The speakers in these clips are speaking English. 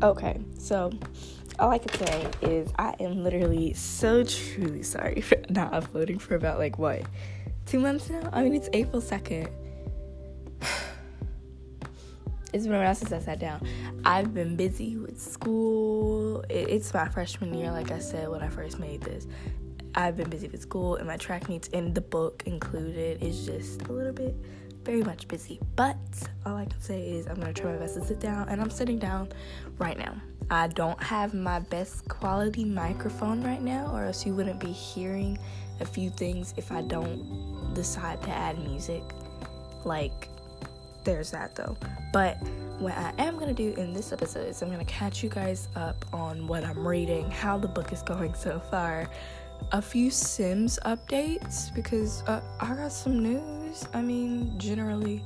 Okay, so all I can say is I am literally so truly sorry for not uploading for about like what two months now. I mean, it's April second. it's been around since I sat down. I've been busy with school. It's my freshman year, like I said when I first made this. I've been busy with school and my track meets and the book included is just a little bit very much busy. But all I can say is I'm gonna try my best to sit down and I'm sitting down right now. I don't have my best quality microphone right now, or else you wouldn't be hearing a few things if I don't decide to add music. Like, there's that though. But what I am gonna do in this episode is I'm gonna catch you guys up on what I'm reading, how the book is going so far, a few Sims updates because uh, I got some news. I mean, generally,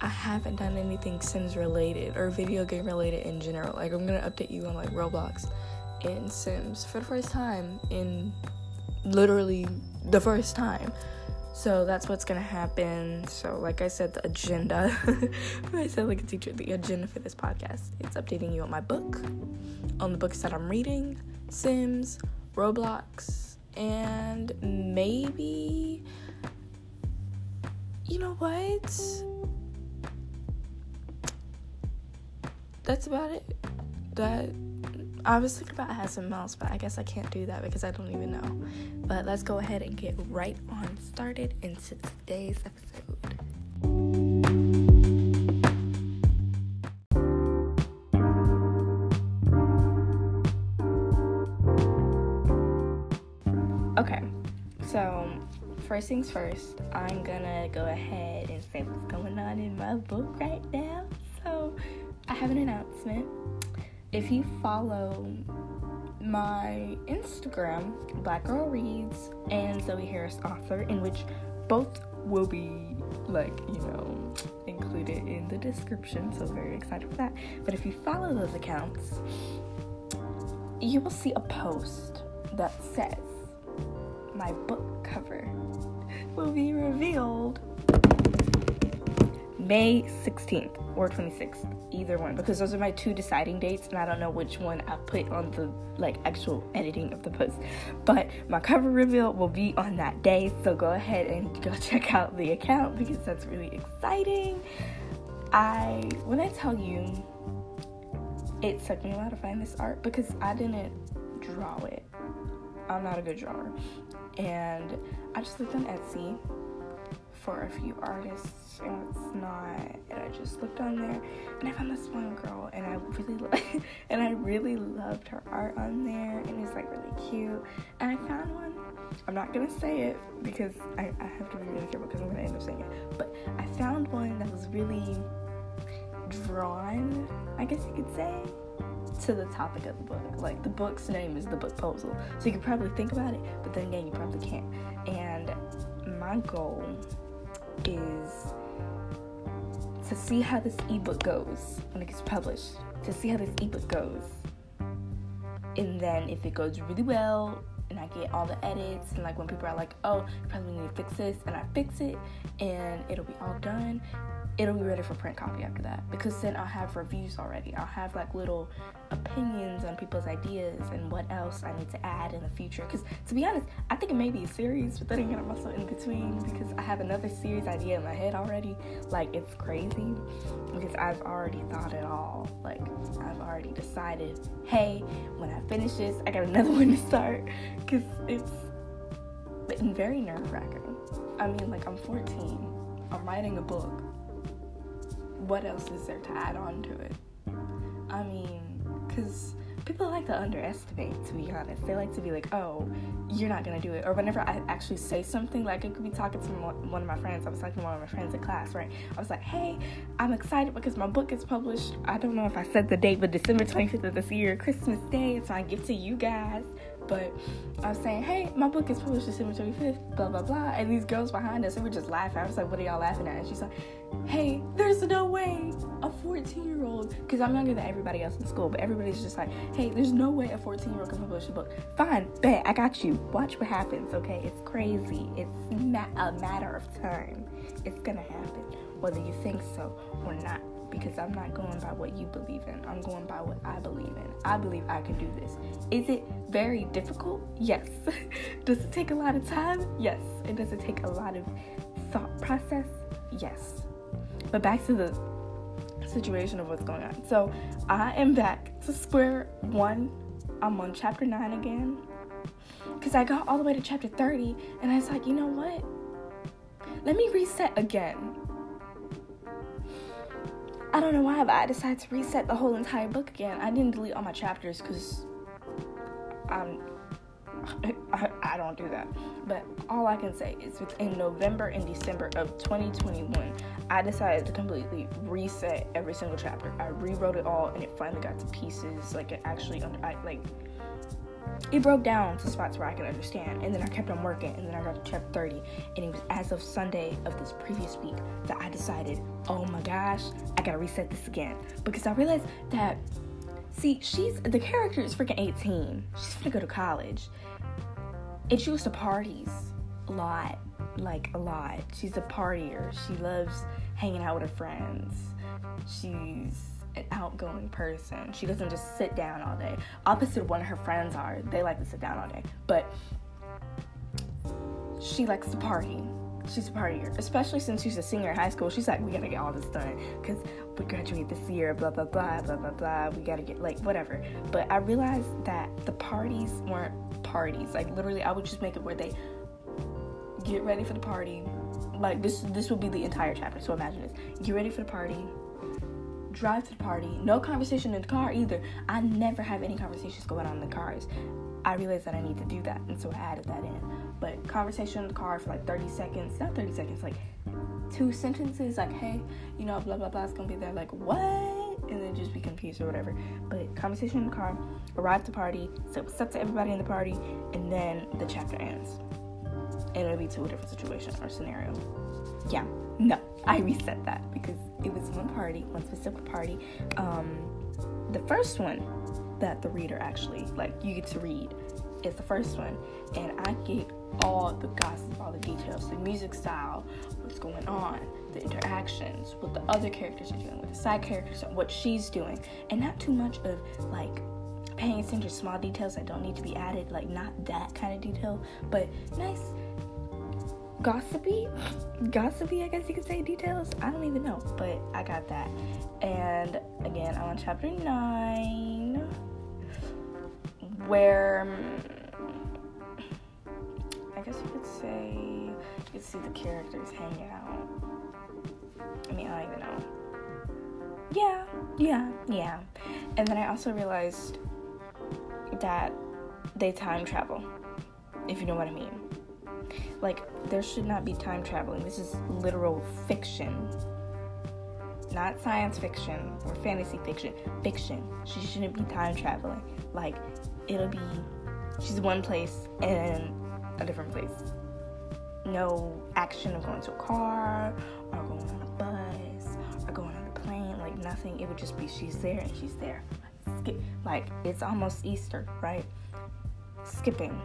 I haven't done anything Sims related or video game related in general. Like, I'm gonna update you on like Roblox and Sims for the first time in literally the first time. So that's what's gonna happen. So, like I said, the agenda. I said like a teacher, the agenda for this podcast. It's updating you on my book, on the books that I'm reading, Sims, Roblox, and maybe. You know what? That's about it. That I was thinking about having some mouse, but I guess I can't do that because I don't even know. But let's go ahead and get right on started into today's episode. First things first, I'm gonna go ahead and say what's going on in my book right now. So, I have an announcement if you follow my Instagram, Black Girl Reads, and Zoe Harris Author, in which both will be like, you know, included in the description. So very excited for that. But if you follow those accounts, you will see a post that says my book cover will be revealed May 16th or 26th, either one, because those are my two deciding dates, and I don't know which one I put on the like actual editing of the post. But my cover reveal will be on that day, so go ahead and go check out the account because that's really exciting. I when I tell you, it took me a while to find this art because I didn't draw it. I'm not a good drawer, and I just looked on Etsy for a few artists and it's not and I just looked on there and I found this one girl and I really lo- and I really loved her art on there and it's like really cute and I found one I'm not gonna say it because I, I have to be really careful because I'm gonna end up saying it but I found one that was really drawn I guess you could say to the topic of the book. Like the book's name is the book puzzle. So you could probably think about it, but then again you probably can't. And my goal is to see how this ebook goes when it gets published, to see how this ebook goes. And then if it goes really well and I get all the edits and like when people are like, oh, you probably need to fix this and I fix it and it'll be all done it'll be ready for print copy after that because then I'll have reviews already. I'll have like little opinions on people's ideas and what else I need to add in the future. Because to be honest, I think it may be a series, but then again, I'm also in between because I have another series idea in my head already. Like it's crazy because I've already thought it all. Like I've already decided, hey, when I finish this, I got another one to start because it's been very nerve wracking. I mean, like I'm 14. I'm writing a book what else is there to add on to it? I mean, because people like to underestimate, to be honest. They like to be like, oh, you're not gonna do it. Or whenever I actually say something, like I could be talking to one of my friends, I was talking to one of my friends in class, right? I was like, hey, I'm excited because my book is published. I don't know if I said the date, but December 25th of this year, Christmas Day. It's my gift to you guys. But I was saying, hey, my book is published December 25th, blah, blah, blah. And these girls behind us, they were just laughing. I was like, what are y'all laughing at? And she's like, hey, there's no way a 14 year old, because I'm younger than everybody else in school, but everybody's just like, hey, there's no way a 14 year old can publish a book. Fine, bet, I got you. Watch what happens, okay? It's crazy. It's ma- a matter of time. It's gonna happen, whether you think so or not. Because I'm not going by what you believe in. I'm going by what I believe in. I believe I can do this. Is it very difficult? Yes. does it take a lot of time? Yes. And does it take a lot of thought process? Yes. But back to the situation of what's going on. So I am back to square one. I'm on chapter 9 again. Because I got all the way to chapter 30 and I was like, you know what? Let me reset again. I don't know why, but I decided to reset the whole entire book again. I didn't delete all my chapters because I'm I, I, don't do that. But all I can say is within November and December of 2021, I decided to completely reset every single chapter. I rewrote it all and it finally got to pieces. Like it actually under I, like it broke down to spots where I could understand. And then I kept on working, and then I got to chapter 30. And it was as of Sunday of this previous week that I decided, oh my gosh, I gotta reset this again. Because I realized that, see, she's the character is freaking 18. She's gonna go to college. And she goes to parties a lot. Like a lot. She's a partier. She loves hanging out with her friends. She's an outgoing person. She doesn't just sit down all day. Opposite one of her friends are. They like to sit down all day. But she likes to party. She's a partier, especially since she's a senior in high school. She's like, we gotta get all this done because we graduate this year, blah, blah, blah, blah, blah, blah. We gotta get, like, whatever. But I realized that the parties weren't parties. Like, literally, I would just make it where they get ready for the party. Like, this, this would be the entire chapter. So imagine this get ready for the party drive to the party. No conversation in the car either. I never have any conversations going on in the cars. I realized that I need to do that, and so I added that in. But conversation in the car for like 30 seconds, not 30 seconds, like two sentences, like, hey, you know, blah, blah, blah, it's gonna be there, like, what? And then just be confused or whatever. But conversation in the car, arrive to party, say what's up to everybody in the party, and then the chapter ends. And it'll be to a different situation or scenario. Yeah, no, I reset that because it was one party, one specific party. Um, the first one that the reader actually like you get to read is the first one, and I get all the gossip, all the details, the music style, what's going on, the interactions, what the other characters are doing, what the side characters, what she's doing, and not too much of like paying attention to small details that don't need to be added, like not that kind of detail, but nice gossipy, gossipy, I guess you could say details. I don't even know, but I got that. And again, I'm on chapter nine, where mm, I guess you could say you could see the characters hanging out. I mean, I don't even know. Yeah, yeah, yeah. And then I also realized that they time travel, if you know what I mean. Like, there should not be time traveling. This is literal fiction. Not science fiction or fantasy fiction. Fiction. She shouldn't be time traveling. Like, it'll be she's one place and a different place. No action of going to a car or going on a bus or going on a plane. Like, nothing. It would just be she's there and she's there. Skip. Like, it's almost Easter, right? Skipping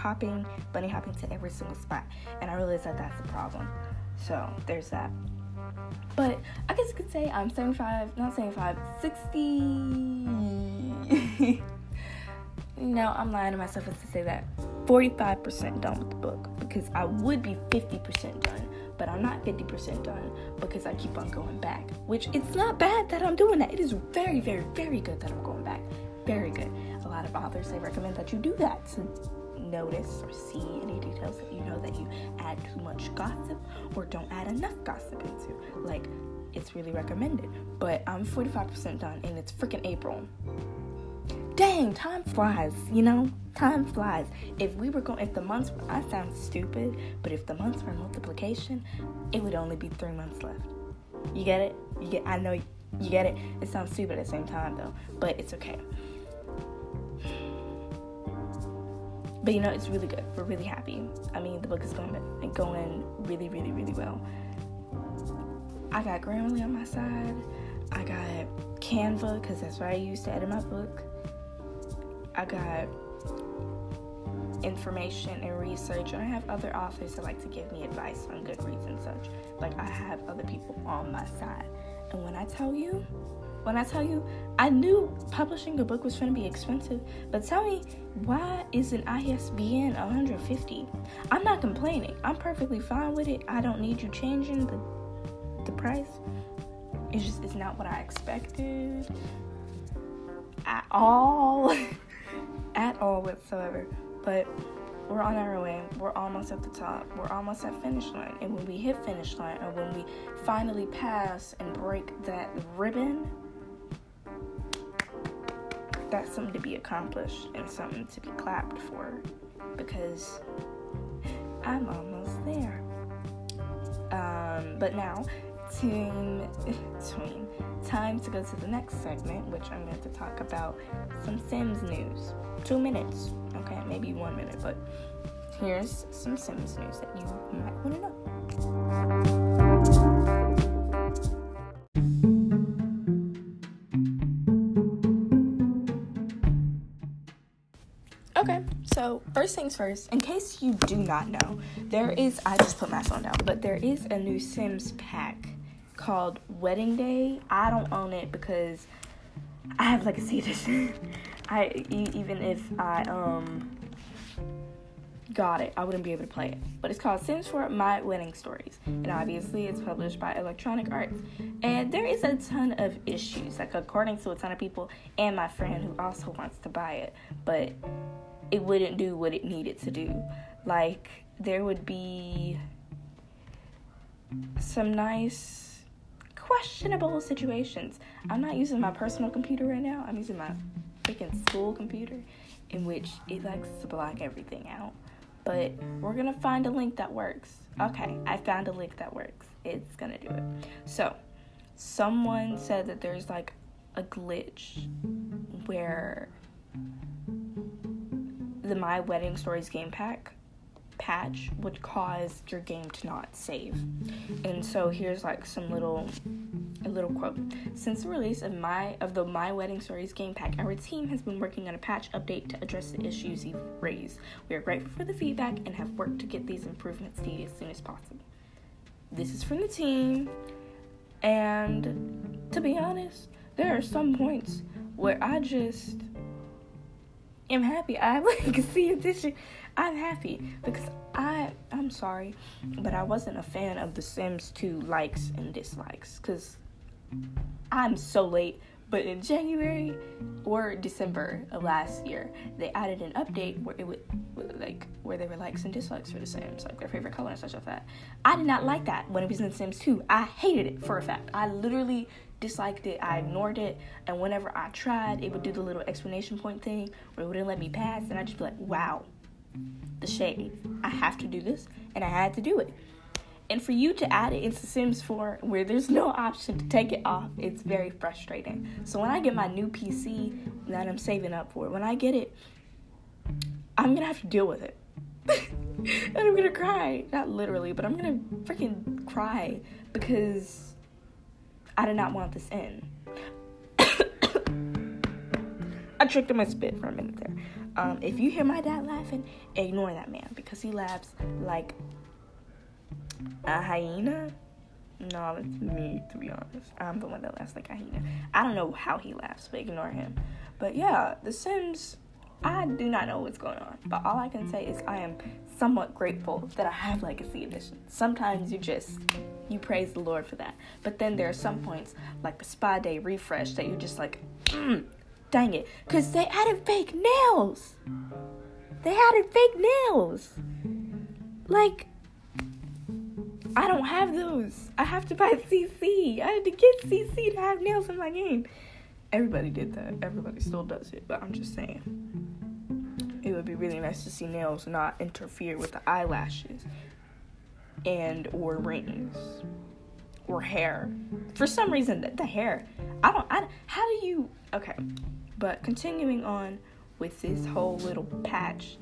hopping, bunny hopping to every single spot. And I realized that that's a problem. So there's that. But I guess you could say I'm 75, not 75, 60. no, I'm lying to myself as to say that 45% done with the book because I would be 50% done, but I'm not 50% done because I keep on going back. Which it's not bad that I'm doing that. It is very, very, very good that I'm going back. Very good. A lot of authors they recommend that you do that notice or see any details that you know that you add too much gossip or don't add enough gossip into. Like, it's really recommended. But I'm 45% done and it's freaking April. Dang, time flies, you know? Time flies. If we were going, if the months, I sound stupid, but if the months were multiplication, it would only be three months left. You get it? You get, I know you get it. It sounds stupid at the same time though, but it's okay. But you know it's really good. We're really happy. I mean the book is going going really really really well. I got grammarly on my side. I got canva because that's what i use to edit my book. I got information and research and i have other authors that like to give me advice on goodreads and such. Like I have other people on my side. And when I tell you, when I tell you, I knew publishing a book was going to be expensive, but tell me, why is an ISBN 150? I'm not complaining. I'm perfectly fine with it. I don't need you changing the the price. It's just it's not what I expected at all. at all whatsoever. But we're on our way. We're almost at the top. We're almost at finish line. And when we hit finish line, or when we finally pass and break that ribbon, that's something to be accomplished and something to be clapped for because I'm almost there. Um, but now, team, tween, time to go to the next segment, which I'm going to talk about some Sims news. Two minutes, okay, maybe one minute, but here's some Sims news that you might want to know. Things first, in case you do not know, there is, I just put my phone down, but there is a new Sims pack called Wedding Day. I don't own it because I have Legacy Edition. I even if I um got it, I wouldn't be able to play it. But it's called Sims 4 My Wedding Stories, and obviously it's published by Electronic Arts. And there is a ton of issues, like according to a ton of people and my friend who also wants to buy it, but it wouldn't do what it needed to do. Like there would be some nice questionable situations. I'm not using my personal computer right now. I'm using my freaking school computer in which it likes to block everything out. But we're gonna find a link that works. Okay, I found a link that works. It's gonna do it. So, someone said that there's like a glitch where the My Wedding Stories game pack patch would cause your game to not save. And so here's like some little a little quote. Since the release of my of the My Wedding Stories game pack, our team has been working on a patch update to address the issues you've raised. We are grateful for the feedback and have worked to get these improvements to you as soon as possible. This is from the team, and to be honest, there are some points where I just am happy. I like see addition. I'm happy because I I'm sorry, but I wasn't a fan of The Sims 2 likes and dislikes because I'm so late. But in January or December of last year, they added an update where it would like where there were likes and dislikes for The Sims, like their favorite color and such like that. I did not like that when it was in Sims 2. I hated it for a fact. I literally disliked it. I mm-hmm. ignored it, and whenever I tried, it would do the little explanation point thing where it wouldn't let me pass, and I'd just be like, "Wow, the shade. I have to do this, and I had to do it." And for you to add it into Sims 4 where there's no option to take it off, it's very frustrating. So when I get my new PC that I'm saving up for, when I get it, I'm gonna have to deal with it. and I'm gonna cry. Not literally, but I'm gonna freaking cry because I did not want this in. I tricked him my spit for a minute there. Um, if you hear my dad laughing, ignore that man because he laughs like a hyena. No, it's me to be honest. I'm the one that laughs like a hyena. I don't know how he laughs, but ignore him. But yeah, The Sims. I do not know what's going on, but all I can say is I am somewhat grateful that I have Legacy Edition. Sometimes you just you praise the Lord for that, but then there are some points like the Spa Day refresh that you're just like, mm, dang it, because they added fake nails. They added fake nails. Like I don't have those. I have to buy CC. I had to get CC to have nails in my game. Everybody did that. Everybody still does it, but I'm just saying. It would be really nice to see nails not interfere with the eyelashes and or rings or hair. For some reason, the, the hair. I don't. I, how do you? Okay, but continuing on with this whole little patch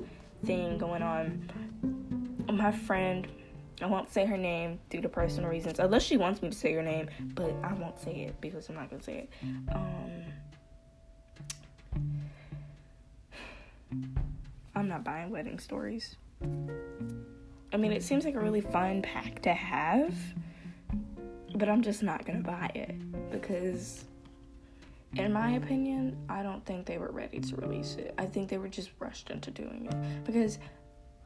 thing going on, my friend I won't say her name due to personal reasons, unless she wants me to say her name, but I won't say it because I'm not gonna say it. Um, I'm not buying wedding stories. I mean, it seems like a really fun pack to have, but I'm just not gonna buy it because, in my opinion, I don't think they were ready to release it. I think they were just rushed into doing it because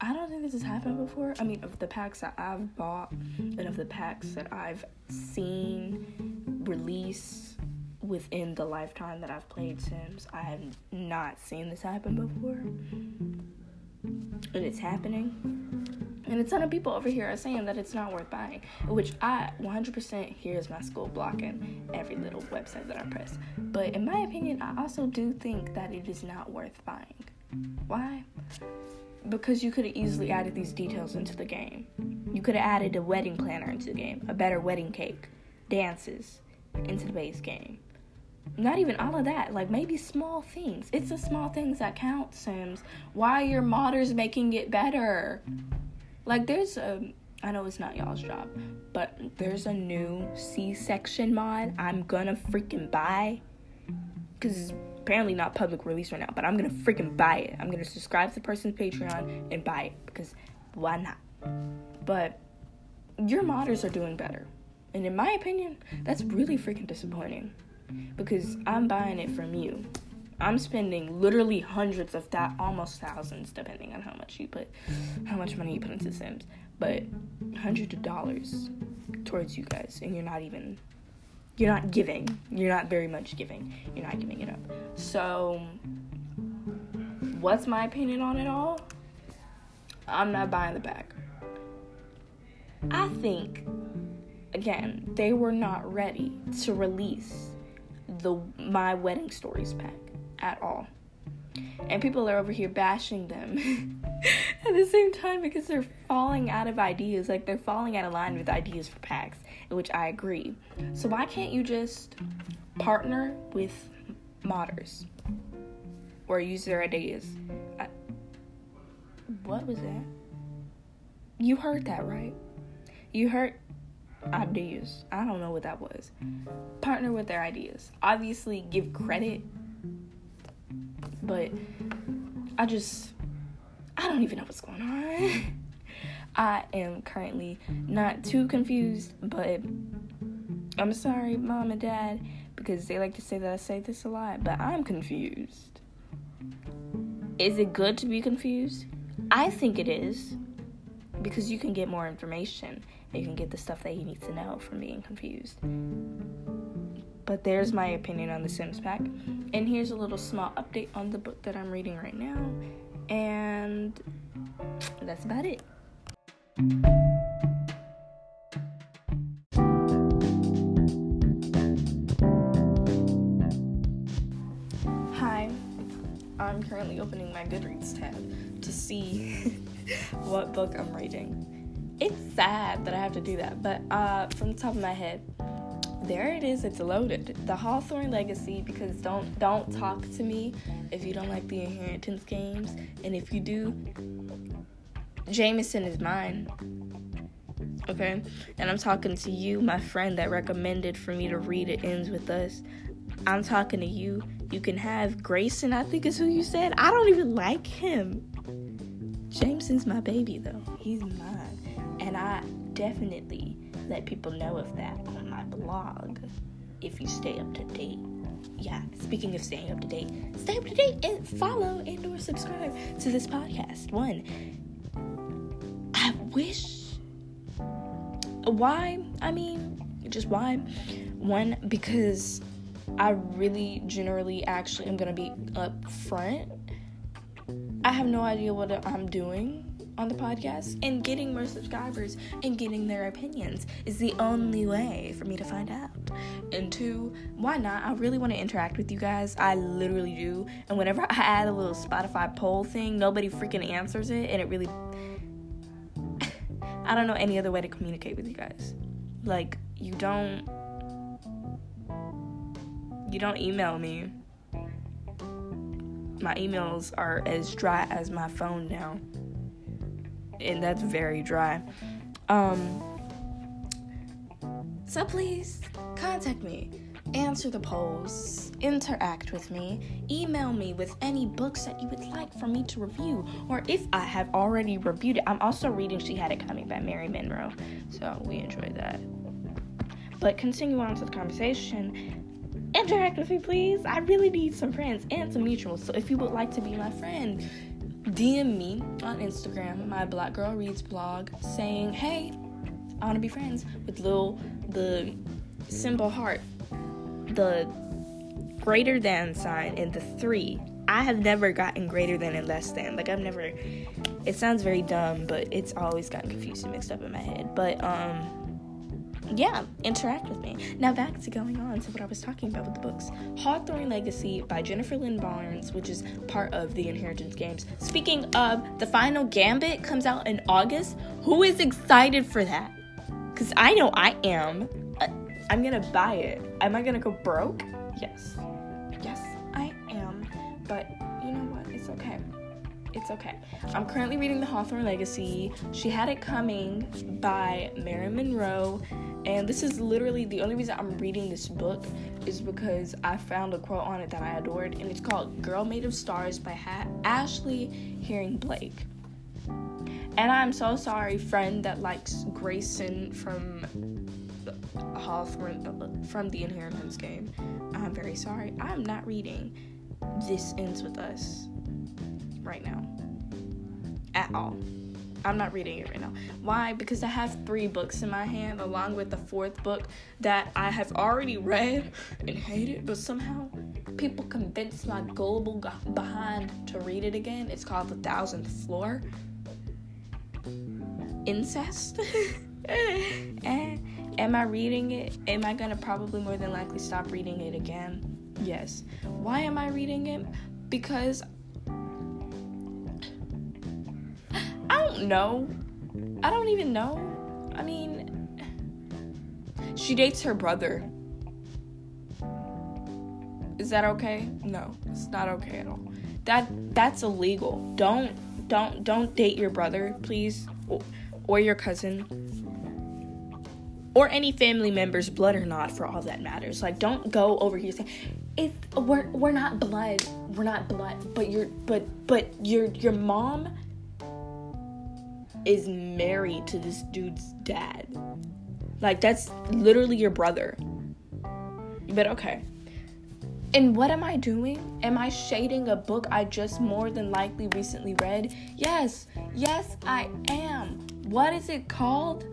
I don't think this has happened before. I mean, of the packs that I've bought and of the packs that I've seen release within the lifetime that I've played Sims, I have not seen this happen before. And it's happening. And a ton of people over here are saying that it's not worth buying, which I 100% here's my school blocking every little website that I press. But in my opinion, I also do think that it is not worth buying. Why? Because you could have easily added these details into the game. You could have added a wedding planner into the game, a better wedding cake, dances into the base game. Not even all of that, like maybe small things. It's the small things that count, Sims. Why are your modders making it better? Like there's a I know it's not y'all's job, but there's a new C-section mod I'm gonna freaking buy because it's apparently not public release right now, but I'm gonna freaking buy it. I'm gonna subscribe to the person's Patreon and buy it because why not? But your modders are doing better, and in my opinion, that's really freaking disappointing because I'm buying it from you. I'm spending literally hundreds of that, almost thousands, depending on how much you put, how much money you put into Sims, but hundreds of dollars towards you guys, and you're not even, you're not giving. You're not very much giving. You're not giving it up. So, what's my opinion on it all? I'm not buying the pack. I think, again, they were not ready to release the My Wedding Stories pack at all. And people are over here bashing them at the same time because they're falling out of ideas. Like they're falling out of line with ideas for packs, which I agree. So why can't you just partner with modders or use their ideas? I, what was that? You heard that right? You heard ideas. I don't know what that was. Partner with their ideas. Obviously, give credit but I just I don't even know what's going on. I am currently not too confused, but I'm sorry, mom and dad, because they like to say that I say this a lot, but I'm confused. Is it good to be confused? I think it is because you can get more information. You can get the stuff that you need to know from being confused. But there's my opinion on the Sims pack. And here's a little small update on the book that I'm reading right now. And that's about it. Hi, I'm currently opening my Goodreads tab to see what book I'm reading. It's sad that I have to do that, but uh, from the top of my head, there it is it's loaded. The hawthorne legacy because don't don't talk to me if you don't like the inheritance games. And if you do jameson is mine okay? And i'm talking to you my friend that recommended for me to read it ends with us. I'm talking to you. You can have grayson i think is who you said. I don't even like him. Jameson's my baby though. He's mine. And i definitely let people know of that. on blog if you stay up to date. Yeah, speaking of staying up to date, stay up to date and follow and or subscribe to this podcast. One, I wish why? I mean, just why? One, because I really generally actually am gonna be up front. I have no idea what I'm doing on the podcast and getting more subscribers and getting their opinions is the only way for me to find out. And two, why not? I really want to interact with you guys. I literally do. And whenever I add a little Spotify poll thing, nobody freaking answers it and it really I don't know any other way to communicate with you guys. Like you don't you don't email me. My emails are as dry as my phone now and that's very dry. Um, so please contact me, answer the polls, interact with me, email me with any books that you would like for me to review, or if I have already reviewed it. I'm also reading She Had It Coming by Mary Monroe, so we enjoy that. But continue on to the conversation. Interact with me, please. I really need some friends and some mutuals. So if you would like to be my friend, DM me on Instagram, my Black Girl Reads blog, saying, "Hey, I want to be friends with Lil the symbol heart, the greater than sign, and the three. I have never gotten greater than and less than. Like I've never. It sounds very dumb, but it's always gotten confused and mixed up in my head. But um yeah, interact with me. Now back to going on to what I was talking about with the books. Hawthorne Legacy by Jennifer Lynn Barnes, which is part of the Inheritance games. Speaking of, the final Gambit comes out in August. Who is excited for that? Cause I know I am. Uh, I'm gonna buy it. Am I gonna go broke? Yes. Yes, I am. But you know what? It's okay. It's okay. I'm currently reading The Hawthorne Legacy. She Had It Coming by Marilyn Monroe. And this is literally the only reason I'm reading this book is because I found a quote on it that I adored. And it's called Girl Made of Stars by ha- Ashley Herring Blake. And I'm so sorry, friend that likes Grayson from Hawthorne from the Inheritance game. I'm very sorry. I'm not reading This Ends With Us right now. At all. I'm not reading it right now. Why? Because I have three books in my hand, along with the fourth book that I have already read and hated, but somehow people convinced my gullible behind to read it again. It's called The Thousandth Floor. Incest? eh. Am I reading it? Am I gonna probably more than likely stop reading it again? Yes. Why am I reading it? Because don't know. I don't even know. I mean, she dates her brother. Is that okay? No, it's not okay at all. That that's illegal. Don't don't don't date your brother, please, or, or your cousin, or any family member's blood or not, for all that matters. Like, don't go over here saying, "If we're we're not blood, we're not blood," but your but but your your mom is married to this dude's dad. Like, that's literally your brother. But okay. And what am I doing? Am I shading a book I just more than likely recently read? Yes, yes, I am. What is it called?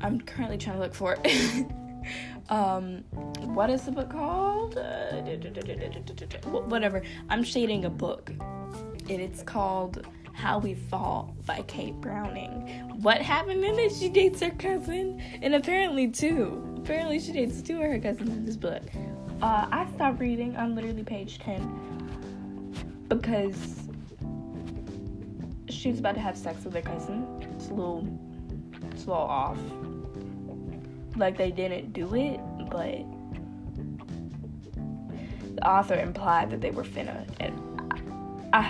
I'm currently trying to look for it. um, what is the book called? Uh, whatever. I'm shading a book, and it's called how We Fall by Kate Brauning. What happened in it? She dates her cousin, and apparently two. Apparently she dates two of her cousins in this book. Uh, I stopped reading on literally page 10 because she was about to have sex with her cousin. It's a little, it's a little off. Like they didn't do it, but the author implied that they were finna. And I,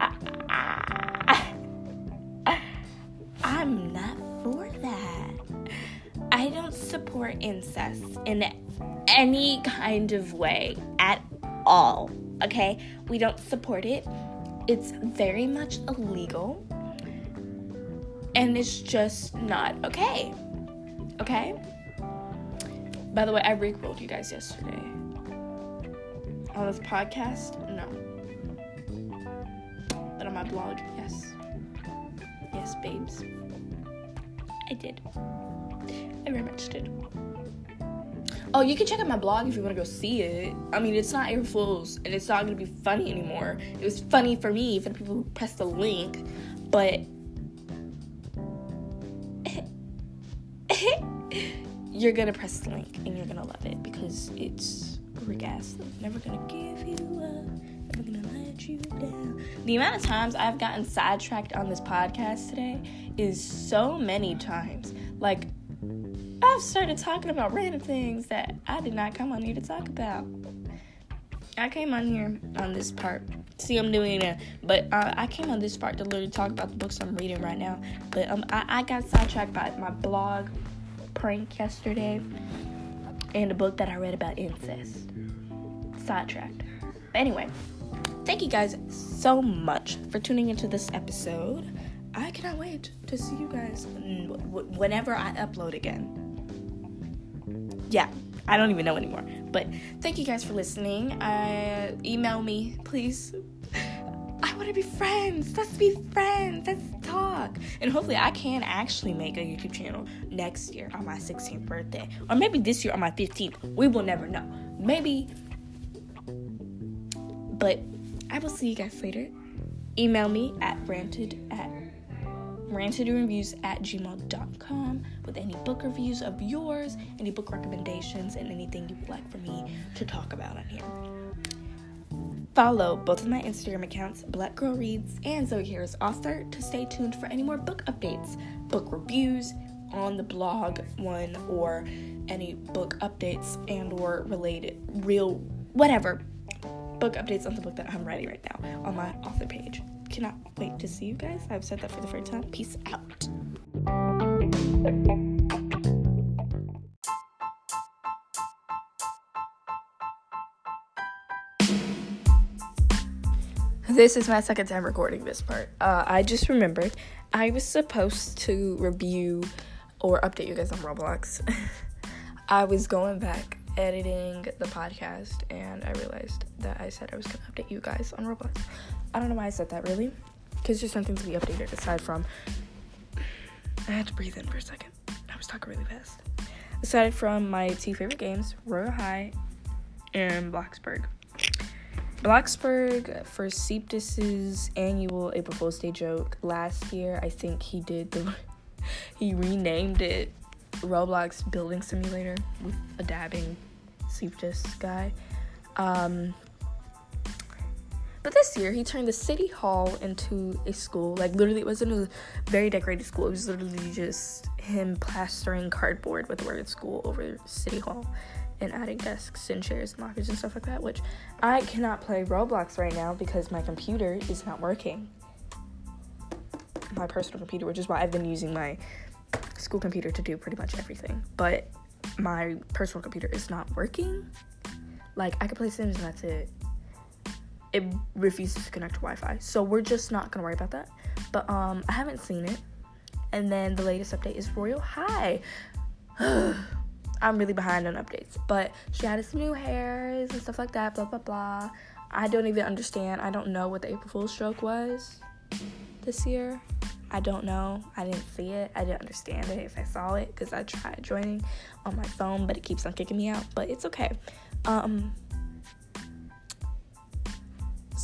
I, incest in any kind of way at all. Okay? We don't support it. It's very much illegal. And it's just not okay. Okay? By the way, I rickrolled you guys yesterday. On this podcast? No. But on my blog, yes. Yes, babes. I did. I very much did. Oh, you can check out my blog if you want to go see it. I mean, it's not April Fools, and it's not going to be funny anymore. It was funny for me, for the people who pressed the link, but. you're gonna press the link and you're gonna love it because it's orgasmic. Never gonna give you up, never gonna let you down. The amount of times I've gotten sidetracked on this podcast today is so many times. Like, I've started talking about random things that I did not come on here to talk about. I came on here on this part. See, I'm doing it, but uh, I came on this part to literally talk about the books I'm reading right now. But um, I, I got sidetracked by my blog prank yesterday and a book that I read about incest. Sidetracked. But anyway, thank you guys so much for tuning into this episode. I cannot wait to see you guys whenever I upload again. Yeah, I don't even know anymore. But thank you guys for listening. Uh, email me, please. I want to be friends. Let's be friends. Let's talk. And hopefully, I can actually make a YouTube channel next year on my 16th birthday. Or maybe this year on my 15th. We will never know. Maybe. But I will see you guys later. Email me at ranted at rantedreviews at gmail.com with any book reviews of yours, any book recommendations, and anything you would like for me to talk about on here. Follow both of my Instagram accounts, Black Girl Reads and Zoe Harris Author, to stay tuned for any more book updates, book reviews on the blog one, or any book updates and or related real whatever book updates on the book that I'm writing right now on my author page. Cannot wait to see you guys. I've said that for the first time. Peace out. This is my second time recording this part. Uh, I just remembered I was supposed to review or update you guys on Roblox. I was going back editing the podcast and I realized that I said I was gonna update you guys on Roblox. I don't know why I said that really, because there's nothing to be updated aside from. I had to breathe in for a second. I was talking really fast. Aside from my two favorite games, Royal High and Bloxburg. Bloxburg for Coeptus's annual April Fool's Day joke last year. I think he did the he renamed it Roblox Building Simulator with a dabbing Coeptus guy. Um, but this year he turned the city hall into a school. Like literally, it wasn't a very decorated school. It was literally just him plastering cardboard with the word school over city hall and adding desks and chairs and lockers and stuff like that, which I cannot play Roblox right now because my computer is not working. My personal computer, which is why I've been using my school computer to do pretty much everything. But my personal computer is not working. Like I could play Sims and that's it. It refuses to connect to Wi-Fi. So we're just not gonna worry about that. But um I haven't seen it. And then the latest update is Royal High. I'm really behind on updates. But she added some new hairs and stuff like that, blah blah blah. I don't even understand. I don't know what the April Fool's joke was this year. I don't know. I didn't see it. I didn't understand it if I saw it because I tried joining on my phone, but it keeps on kicking me out. But it's okay. Um,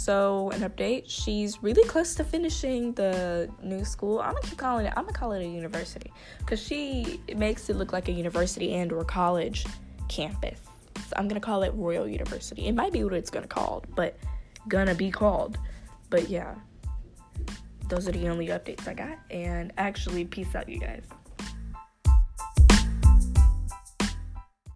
so an update she's really close to finishing the new school. I'm gonna keep calling it i'm gonna call it a university because she makes it look like a university and or college campus. So i'm gonna call it royal university. It might be what it's gonna called but gonna be called. But yeah those are the only updates i got. And actually peace out you guys